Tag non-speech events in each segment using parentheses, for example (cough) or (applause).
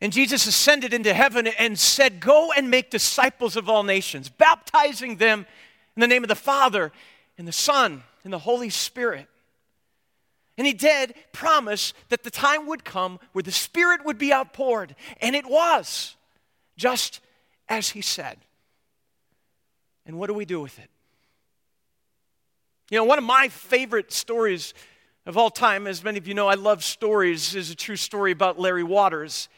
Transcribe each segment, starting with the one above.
And Jesus ascended into heaven and said, Go and make disciples of all nations, baptizing them in the name of the Father and the Son and the Holy Spirit. And he did promise that the time would come where the Spirit would be outpoured. And it was, just as he said. And what do we do with it? You know, one of my favorite stories of all time, as many of you know, I love stories, is a true story about Larry Waters.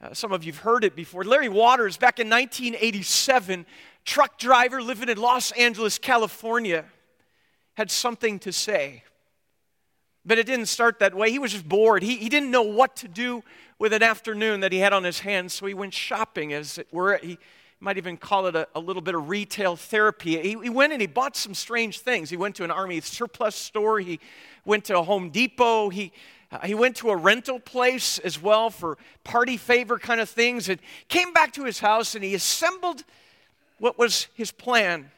Uh, some of you have heard it before. Larry Waters, back in 1987, truck driver living in Los Angeles, California, had something to say. But it didn't start that way. He was just bored. He, he didn't know what to do with an afternoon that he had on his hands, so he went shopping, as it were. He might even call it a, a little bit of retail therapy. He, he went and he bought some strange things. He went to an Army surplus store, he went to a Home Depot, he Uh, he went to a rental place as well for party favor kind of things and came back to his house and he assembled what was his plan.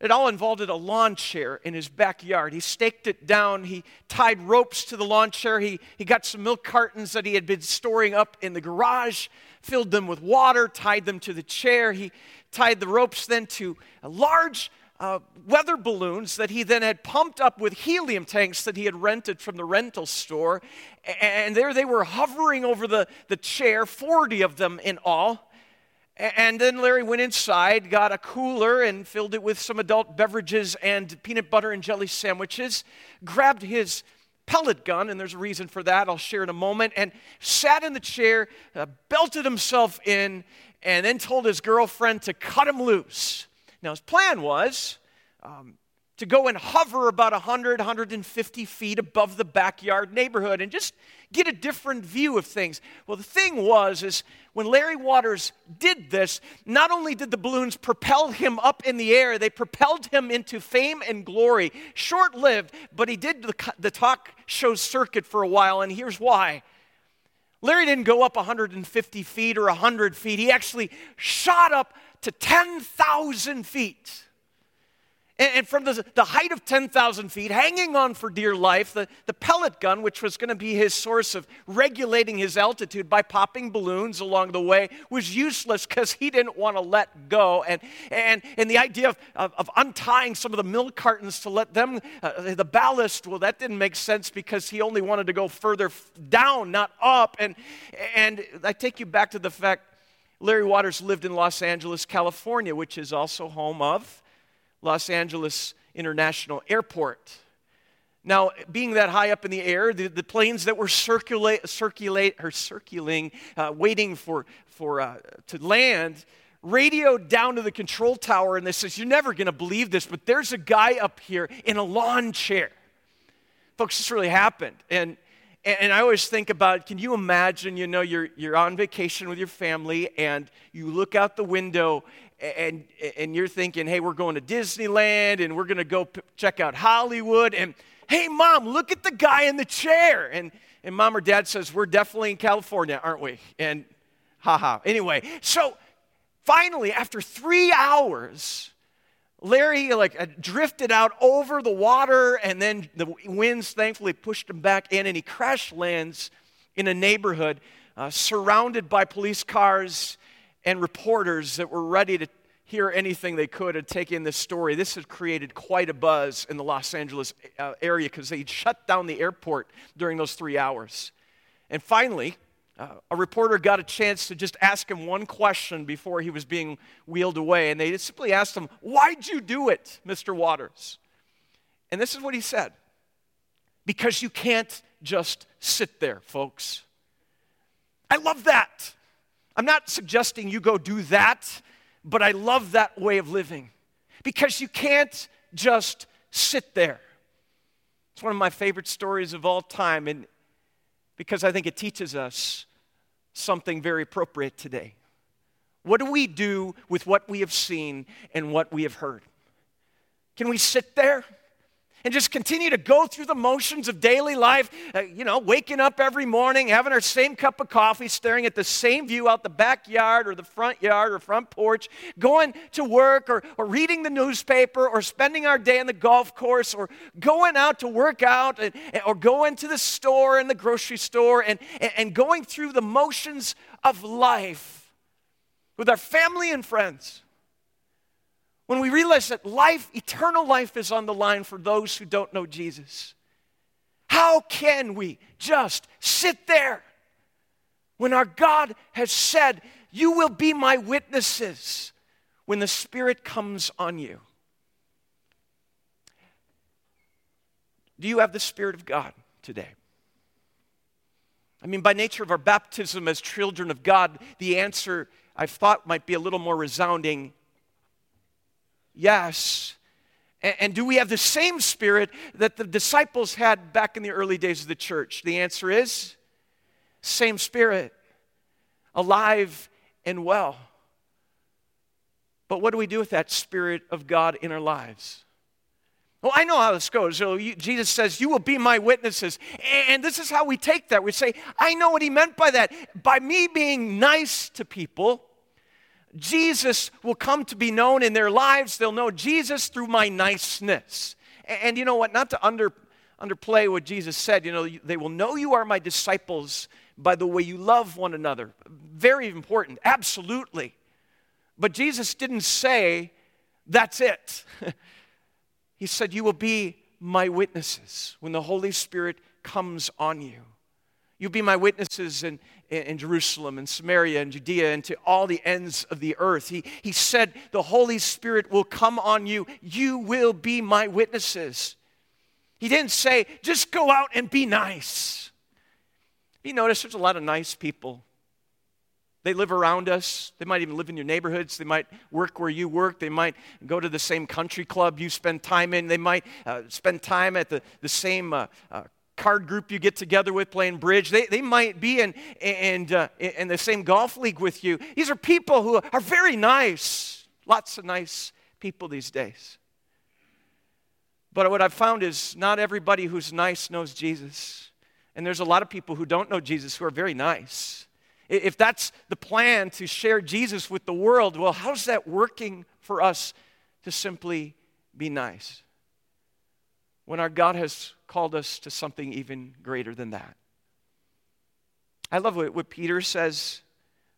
It all involved a lawn chair in his backyard. He staked it down. He tied ropes to the lawn chair. He, he got some milk cartons that he had been storing up in the garage, filled them with water, tied them to the chair. He tied the ropes then to a large uh, weather balloons that he then had pumped up with helium tanks that he had rented from the rental store. And there they were hovering over the, the chair, 40 of them in all. And then Larry went inside, got a cooler, and filled it with some adult beverages and peanut butter and jelly sandwiches, grabbed his pellet gun, and there's a reason for that, I'll share in a moment, and sat in the chair, uh, belted himself in, and then told his girlfriend to cut him loose. Now, his plan was um, to go and hover about 100, 150 feet above the backyard neighborhood and just get a different view of things. Well, the thing was, is when Larry Waters did this, not only did the balloons propel him up in the air, they propelled him into fame and glory. Short lived, but he did the, the talk show circuit for a while, and here's why. Larry didn't go up 150 feet or 100 feet. He actually shot up to 10,000 feet. And, from the, the height of 10,000 feet, hanging on for dear life, the, the pellet gun, which was going to be his source of regulating his altitude by popping balloons along the way, was useless because he didn't want to let go. And, and, and the idea of, of, of untying some of the milk cartons to let them, uh, the ballast, well, that didn't make sense because he only wanted to go further down, not up. And, and I take you back to the fact Larry Waters lived in Los Angeles, California, which is also home of Los Angeles International Airport. Now, being that high up in the air, the, the planes that were circulate, circulate, or circulating, uh, waiting for, for, uh, to land, radioed down to the control tower, and they says, "You're never going to believe this, but there's a guy up here in a lawn chair." Folks, this really happened, and and I always think about can you imagine, you know, you're, you're on vacation with your family and you look out the window and, and you're thinking, hey, we're going to Disneyland and we're going to go p- check out Hollywood. And hey, mom, look at the guy in the chair. And, and mom or dad says, we're definitely in California, aren't we? And haha. Anyway, so finally, after three hours, Larry like drifted out over the water, and then the winds thankfully pushed him back in, and he crash lands in a neighborhood uh, surrounded by police cars and reporters that were ready to hear anything they could and take in this story. This had created quite a buzz in the Los Angeles uh, area because they shut down the airport during those three hours. And finally, uh, a reporter got a chance to just ask him one question before he was being wheeled away. And they simply asked him, Why'd you do it, Mr. Waters? And this is what he said Because you can't just sit there, folks. I love that. I'm not suggesting you go do that, but I love that way of living because you can't just sit there. It's one of my favorite stories of all time, and because I think it teaches us something very appropriate today. What do we do with what we have seen and what we have heard? Can we sit there? And just continue to go through the motions of daily life, uh, you know, waking up every morning, having our same cup of coffee, staring at the same view out the backyard or the front yard or front porch, going to work or, or reading the newspaper or spending our day on the golf course or going out to work out and, or going to the store and the grocery store and, and, and going through the motions of life with our family and friends when we realize that life, eternal life, is on the line for those who don't know Jesus. How can we just sit there when our God has said, You will be my witnesses when the Spirit comes on you? Do you have the Spirit of God today? I mean, by nature of our baptism as children of God, the answer I thought might be a little more resounding Yes. And, do we have the same spirit that the disciples had back in the early days of the church? The answer is same spirit, alive and well. But what do we do with that Spirit of God in our lives? Well, I know how this goes. So Jesus says, You will be my witnesses. And this is how we take that. We say, I know what he meant by that. By me being nice to people, Jesus will come to be known in their lives. They'll know Jesus through my niceness. And, and you know what? Not to under, underplay what Jesus said, you know, they will know you are my disciples by the way you love one another. Very important, absolutely. But Jesus didn't say, that's it. (laughs) he said, You will be my witnesses when the Holy Spirit comes on you. You'll be my witnesses in, in, Jerusalem and Samaria and Judea and to all the ends of the earth. He, he said, The Holy Spirit will come on you. You will be my witnesses. He didn't say, just go out and be nice. You notice there's a lot of nice people. They live around us. They might even live in your neighborhoods. They might work where you work. They might go to the same country club you spend time in. They might uh, spend time at the, the same uh, uh, card group you get together with playing bridge. They, they might be in, in, uh, in the same golf league with you. These are people who are very nice. Lots of nice people these days. But what I've found is not everybody who's nice knows Jesus. And there's a lot of people who don't know Jesus who are very nice. If that's the plan to share Jesus with the world, well, how's that working for us to simply be nice? When our God has called us to something even greater than that. I love what, what Peter says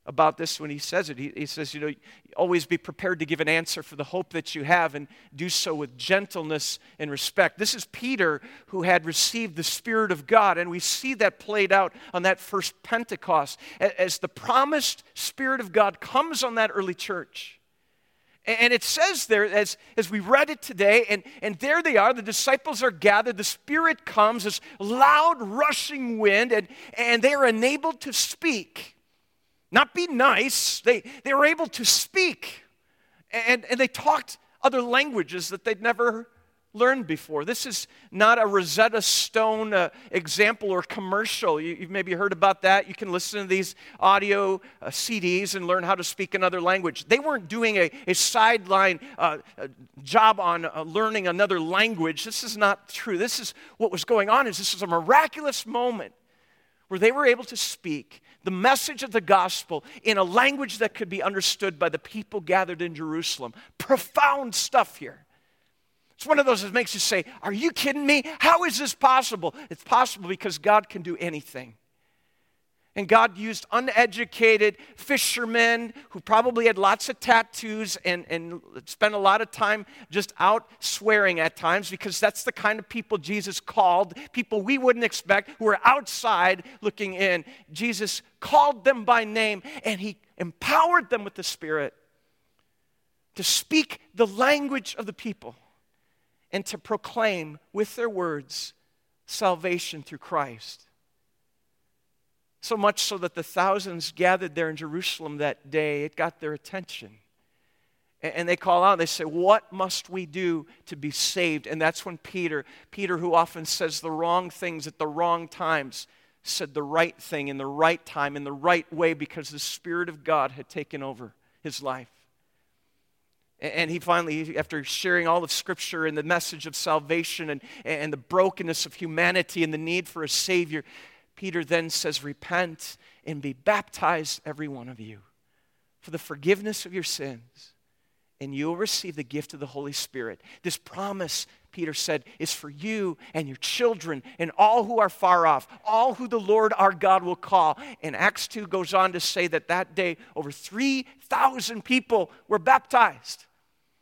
about this when he says it. He, he, says, you know, always be prepared to give an answer for the hope that you have and do so with gentleness and respect. This is Peter who had received the Spirit of God, and we see that played out on that first Pentecost as the promised Spirit of God comes on that early church. And it says there, as, as we read it today, and, and there they are, the disciples are gathered, the Spirit comes, this loud rushing wind, and, and they are enabled to speak. Not be nice, they, they were able to speak. And, and they talked other languages that they'd never learned before. This is not a Rosetta Stone uh, example or commercial. You, have maybe heard about that. You can listen to these audio uh, CDs and learn how to speak another language. They weren't doing a, a sideline uh, job on uh, learning another language. This is not true. This is what was going on. Is this is a miraculous moment where they were able to speak the message of the gospel in a language that could be understood by the people gathered in Jerusalem. Profound stuff here. It's one of those that makes you say, Are you kidding me? How is this possible? It's possible because God can do anything. And God used uneducated fishermen who probably had lots of tattoos and, and spent a lot of time just out swearing at times because that's the kind of people Jesus called, people we wouldn't expect who were outside looking in. Jesus called them by name and he empowered them with the Spirit to speak the language of the people and to proclaim with their words salvation through Christ. So much so that the thousands gathered there in Jerusalem that day, it got their attention. And they call out, they say, What must we do to be saved? And that's when Peter, Peter, who often says the wrong things at the wrong times, said the right thing in the right time, in the right way, because the Spirit of God had taken over his life. And he finally, after sharing all of Scripture and the message of salvation and, and the brokenness of humanity and the need for a Savior, Peter then says, Repent and be baptized, every one of you, for the forgiveness of your sins, and you will receive the gift of the Holy Spirit. This promise, Peter said, is for you and your children and all who are far off, all who the Lord our God will call. And Acts 2 goes on to say that that day, over 3,000 people were baptized.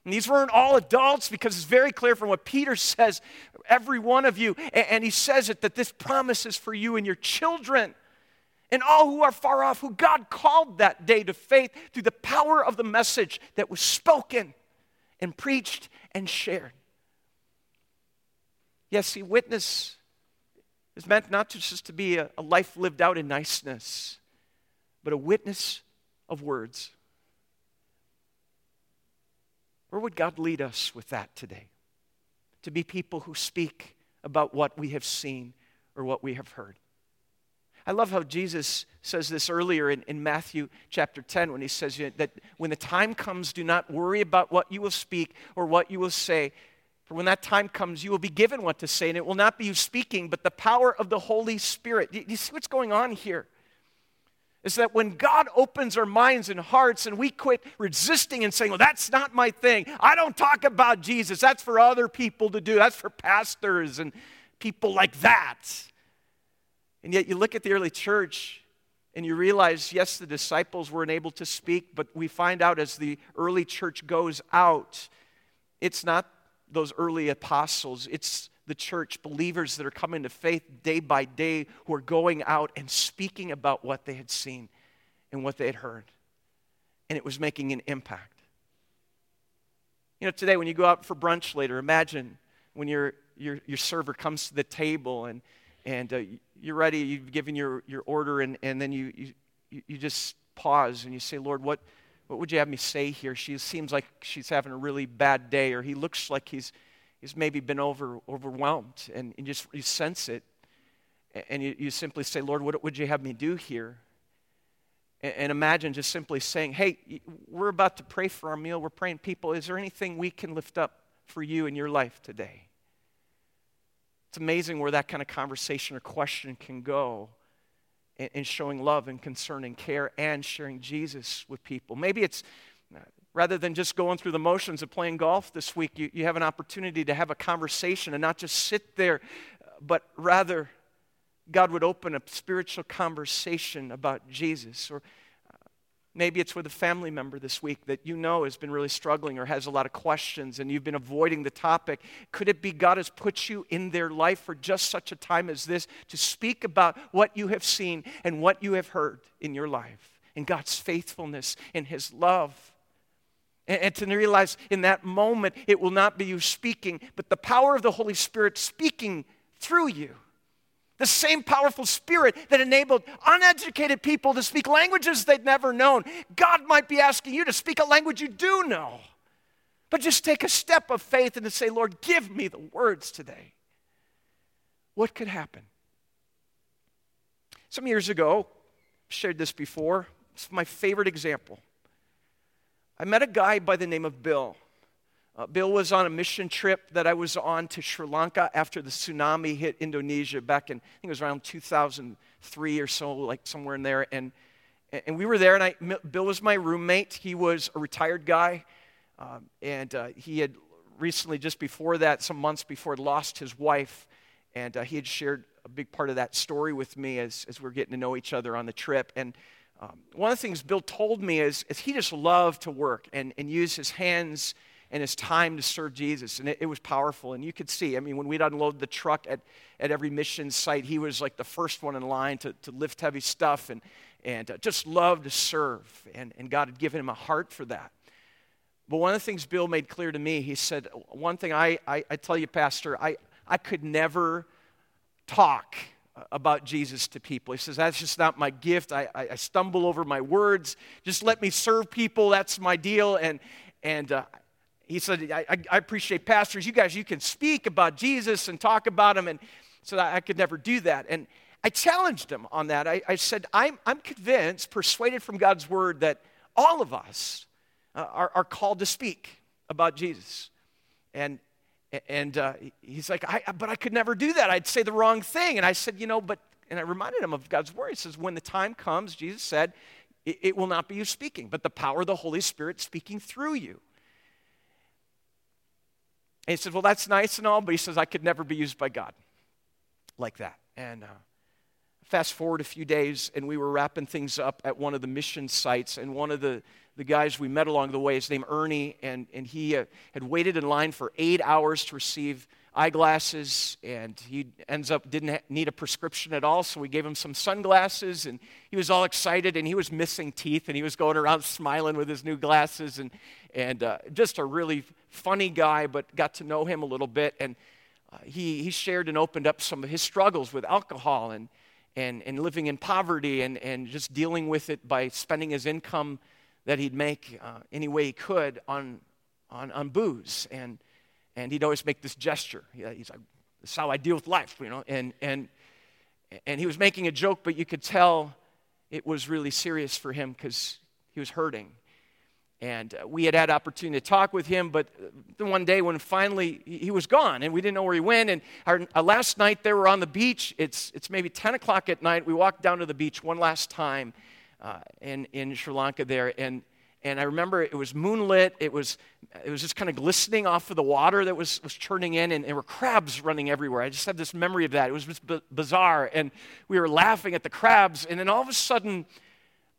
And these weren't all adults because it's very clear from what Peter says, every one of you. And he says it that this promise is for you and your children and all who are far off, who God called that day to faith through the power of the message that was spoken and preached and shared. Yes, see, witness is meant not just to be a, a life lived out in niceness, but a witness of words. Where would God lead us with that today? To be people who speak about what we have seen or what we have heard. I love how Jesus says this earlier in, in Matthew chapter 10 when he says that when the time comes, do not worry about what you will speak or what you will say. For when that time comes, you will be given what to say, and it will not be you speaking, but the power of the Holy Spirit. Do you see what's going on here? Is that when God opens our minds and hearts and we quit resisting and saying, Well, that's not my thing. I don't talk about Jesus. That's for other people to do. That's for pastors and people like that. And yet you look at the early church and you realize, yes, the disciples weren't able to speak, but we find out as the early church goes out, it's not those early apostles, it's the church, believers that are coming to faith day by day, who are going out and speaking about what they had seen and what they had heard. And it was making an impact. You know, today when you go out for brunch later, imagine when your, your, your server comes to the table and, and uh, you're ready, you've given your, your order, and, and then you, you, you just pause and you say, Lord, what, what would you have me say here? She seems like she's having a really bad day, or he looks like he's he's maybe been over, overwhelmed and you just you sense it and you, you simply say lord what would you have me do here? And, and imagine just simply saying hey we're about to pray for our meal. We're praying people is there anything we can lift up for you in your life today? It's amazing where that kind of conversation or question can go in, in showing love and concern and care and sharing jesus with people. Maybe it's Rather than just going through the motions of playing golf this week, you, you have an opportunity to have a conversation and not just sit there, but rather God would open a spiritual conversation about Jesus. Or uh, maybe it's with a family member this week that you know has been really struggling or has a lot of questions and you've been avoiding the topic. Could it be God has put you in their life for just such a time as this to speak about what you have seen and what you have heard in your life, in God's faithfulness, in His love? And, and to realize in that moment, it will not be you speaking, but the power of the Holy Spirit speaking through you. The same powerful spirit that enabled uneducated people to speak languages they'd never known. God might be asking you to speak a language you do know. But just take a step of faith and to say, Lord, give me the words today. What could happen? Some years ago, I've shared this before. It's my favorite example. I met a guy by the name of Bill. Uh, Bill was on a mission trip that I was on to Sri Lanka after the tsunami hit Indonesia back in, I think it was around 2003 or so, like somewhere in there. And, and we were there, and I, Bill was my roommate. He was a retired guy, um, and uh, he had recently, just before that, some months before, lost his wife. And uh, he had shared a big part of that story with me as, as we were getting to know each other on the trip. And um, one of the things Bill told me is, is he just loved to work and, and use his hands and his time to serve Jesus. And it, it, was powerful. And you could see, I mean, when we'd unload the truck at, at every mission site, he was like the first one in line to, to lift heavy stuff and, and uh, just loved to serve. And, and God had given him a heart for that. But one of the things Bill made clear to me, he said, One thing I, I, I tell you, Pastor, I, I could never talk about Jesus to people. He says, That's just not my gift. I, I, I stumble over my words. Just let me serve people. That's my deal. And, and uh, he said, I, I, appreciate pastors. You guys, you can speak about Jesus and talk about him. And so I could never do that. And I challenged him on that. I, I said, I'm, I'm convinced, persuaded from God's word, that all of us uh, are, are called to speak. about Jesus. And, and uh, he's like, I, but I could never do that. I'd say the wrong thing. And I said, you know, but, and I reminded him of God's word. He says, when the time comes, Jesus said, it, it will not be you speaking, but the power of the Holy Spirit speaking through you. And he said, well, that's nice and all, but he says, I could never be used by God like that. And uh, fast forward a few days, and we were wrapping things up at one of the mission sites, and one of the, the guys we met along the way His name Ernie, and, and he uh, had waited in line for eight hours to receive eyeglasses, and he ends up didn't ha- need a prescription at all, so we gave him some sunglasses, and he was all excited, and he was missing teeth, and he was going around (laughs) smiling with his new glasses, and, and uh, just a really funny guy, but got to know him a little bit, and uh, he, he shared and opened up some of his struggles with alcohol and, and, and living in poverty and, and just dealing with it by spending his income that he'd make uh, any way he could on, on, on booze. And, and he'd always make this gesture. He's like, this is how I deal with life, you know. And, and, and he was making a joke, but you could tell it was really serious for him because he was hurting. And uh, we had had opportunity to talk with him, but the one day when finally he was gone and we didn't know where he went. And our, our last night they were on the beach. It's, it's maybe 10 o'clock at night. We walked down to the beach one last time uh, in, in Sri Lanka there. And, and I remember it was moonlit. It was, it was just kind of glistening off of the water that was, was churning in, and there were crabs running everywhere. I just have this memory of that. It was just b- bizarre. And we were laughing at the crabs. And then all of a sudden,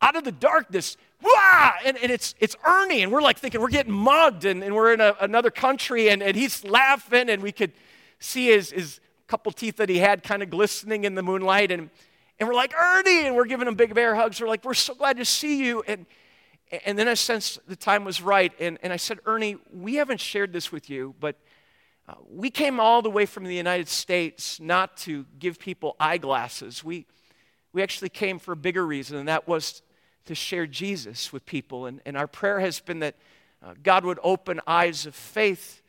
out of the darkness, Wah! And, and it's, it's Ernie, and we're like thinking we're getting mugged, and, and we're in a, another country, and, and he's laughing, and we could see his, his couple teeth that he had kind of glistening in the moonlight, and, and we're like, Ernie, and we're giving him big bear hugs. We're like, we're so glad to see you. And, and then I sensed the time was right, and, and I said, Ernie, we haven't shared this with you, but uh, we came all the way from the United States not to give people eyeglasses. We, we actually came for a bigger reason, and that was to share Jesus with people. And, and our prayer has been that uh, God would open eyes of faith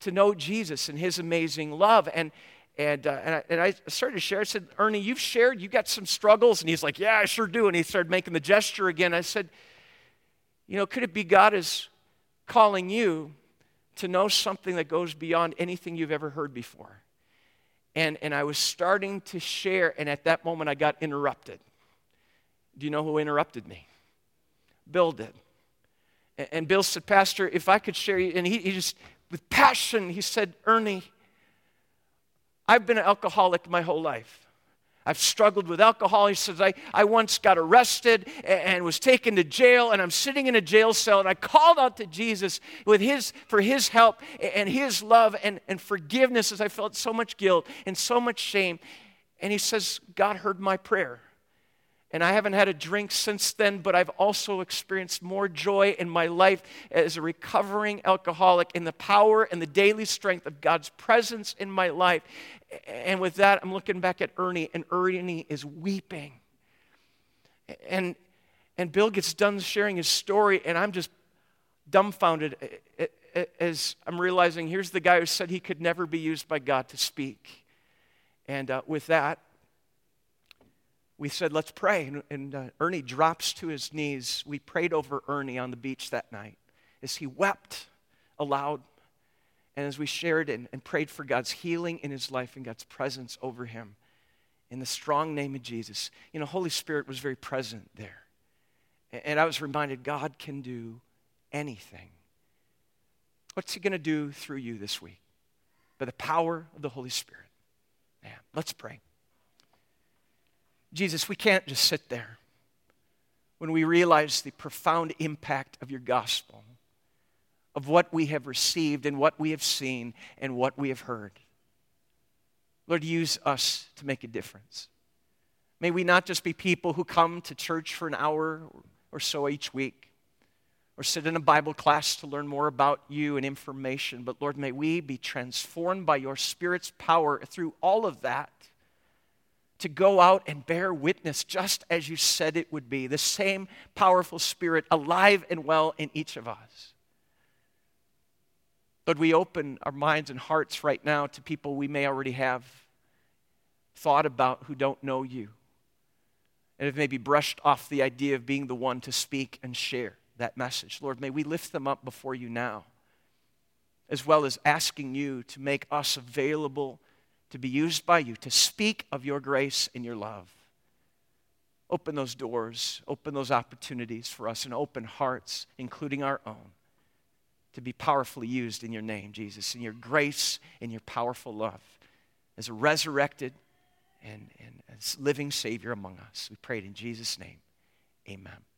to know Jesus and his amazing love. And, and, uh, and, I, and I started to share. I said, Ernie, you've shared, you got some struggles. And he's like, Yeah, I sure do. And he started making the gesture again. I said, You know, could it be God is calling you to know something that goes beyond anything you've ever heard before? And, and I was starting to share, and at that moment I got interrupted. Do you know who interrupted me? Bill did. And Bill said, Pastor, if I could share you, and he, he just, with passion, he said, Ernie, I've been an alcoholic my whole life. I've struggled with alcohol. He says, I, I once got arrested and, and, was taken to jail, and I'm sitting in a jail cell, and I called out to Jesus with his, for his help and his love and, and forgiveness as I felt so much guilt and so much shame. And he says, God heard my prayer. And I haven't had a drink since then, but I've also experienced more joy in my life as a recovering alcoholic in the power and the daily strength of God's presence in my life. And with that, I'm looking back at Ernie, and Ernie is weeping. And, and Bill gets done sharing his story, and I'm just dumbfounded as I'm realizing here's the guy who said he could never be used by God to speak. And uh, with that, we said, let's pray. And, and uh, Ernie drops to his knees. We prayed over Ernie on the beach that night as he wept aloud. And as we shared and, and prayed for God's healing in his life and God's presence over him, in the strong name of Jesus, you know, Holy Spirit was very present there. And, and I was reminded God can do anything. What's he going to do through you this week? By the power of the Holy Spirit. Man, let's pray. Jesus, we can't just sit there when we realize the profound impact of your gospel, of what we have received and what we have seen and what we have heard. Lord, use us to make a difference. May we not just be people who come to church for an hour or so each week or sit in a Bible class to learn more about you and information, but Lord, may we be transformed by your Spirit's power through all of that to go out and bear witness just as you said it would be. The same powerful spirit alive and well in each of us. Lord, we open our minds and hearts right now to people we may already have thought about who don't know you and have maybe brushed off the idea of being the one to speak and share that message. Lord, may we lift them up before you now as well as asking you to make us available to be used by you to speak of your grace and your love. Open those doors, open those opportunities for us, and open hearts, including our own, to be powerfully used in your name, Jesus, in your grace and your powerful love as a resurrected and, and living Savior among us. We pray it in Jesus' name. Amen.